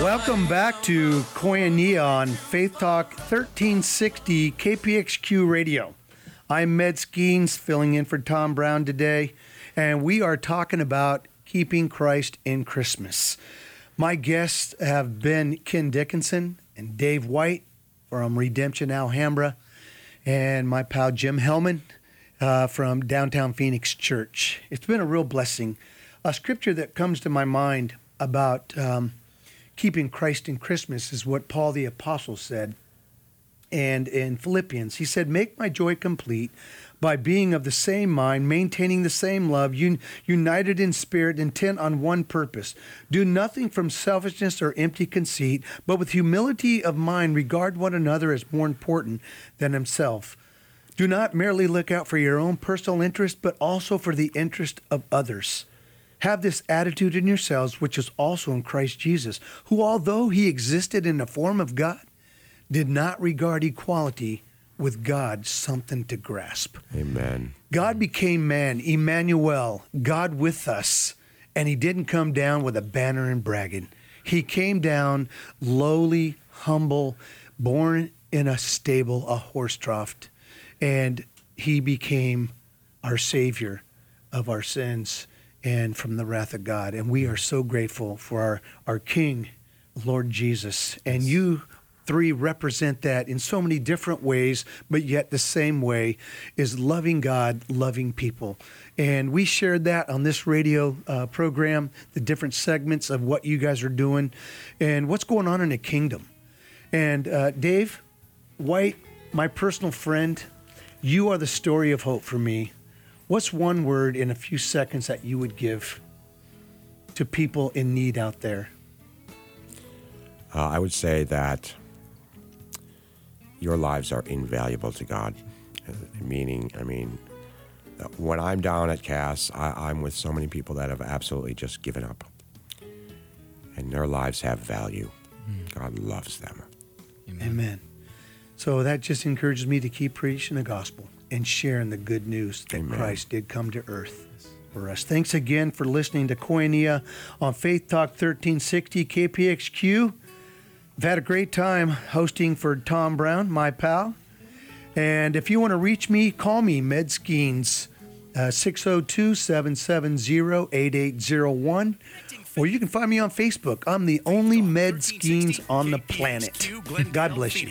Welcome back to Koinonia on Faith Talk 1360 KPXQ Radio. I'm Med Skeens filling in for Tom Brown today, and we are talking about keeping Christ in Christmas. My guests have been Ken Dickinson and Dave White from Redemption Alhambra, and my pal Jim Hellman uh, from Downtown Phoenix Church. It's been a real blessing. A scripture that comes to my mind about um, keeping Christ in Christmas is what Paul the Apostle said. And in Philippians, he said, Make my joy complete by being of the same mind, maintaining the same love, un- united in spirit, intent on one purpose. Do nothing from selfishness or empty conceit, but with humility of mind, regard one another as more important than himself. Do not merely look out for your own personal interest, but also for the interest of others. Have this attitude in yourselves, which is also in Christ Jesus, who, although he existed in the form of God, did not regard equality with God something to grasp. Amen. God became man, Emmanuel, God with us, and he didn't come down with a banner and bragging. He came down lowly, humble, born in a stable, a horse trough, and he became our savior of our sins and from the wrath of God. And we are so grateful for our, our King, Lord Jesus. And you three represent that in so many different ways, but yet the same way is loving God, loving people. And we shared that on this radio uh, program, the different segments of what you guys are doing and what's going on in the kingdom. And uh, Dave White, my personal friend, you are the story of hope for me. What's one word in a few seconds that you would give to people in need out there? Uh, I would say that your lives are invaluable to God. Uh, meaning, I mean, uh, when I'm down at Cass, I, I'm with so many people that have absolutely just given up. And their lives have value. Mm. God loves them. Amen. Amen. So that just encourages me to keep preaching the gospel and sharing the good news that Amen. Christ did come to earth for us. Thanks again for listening to Koinonia on Faith Talk 1360 KPXQ. I've had a great time hosting for Tom Brown, my pal. And if you want to reach me, call me, Med Skeens, uh, 602 770 8801. Or you can find me on Facebook. I'm the only Med Skeens on the planet. God bless you.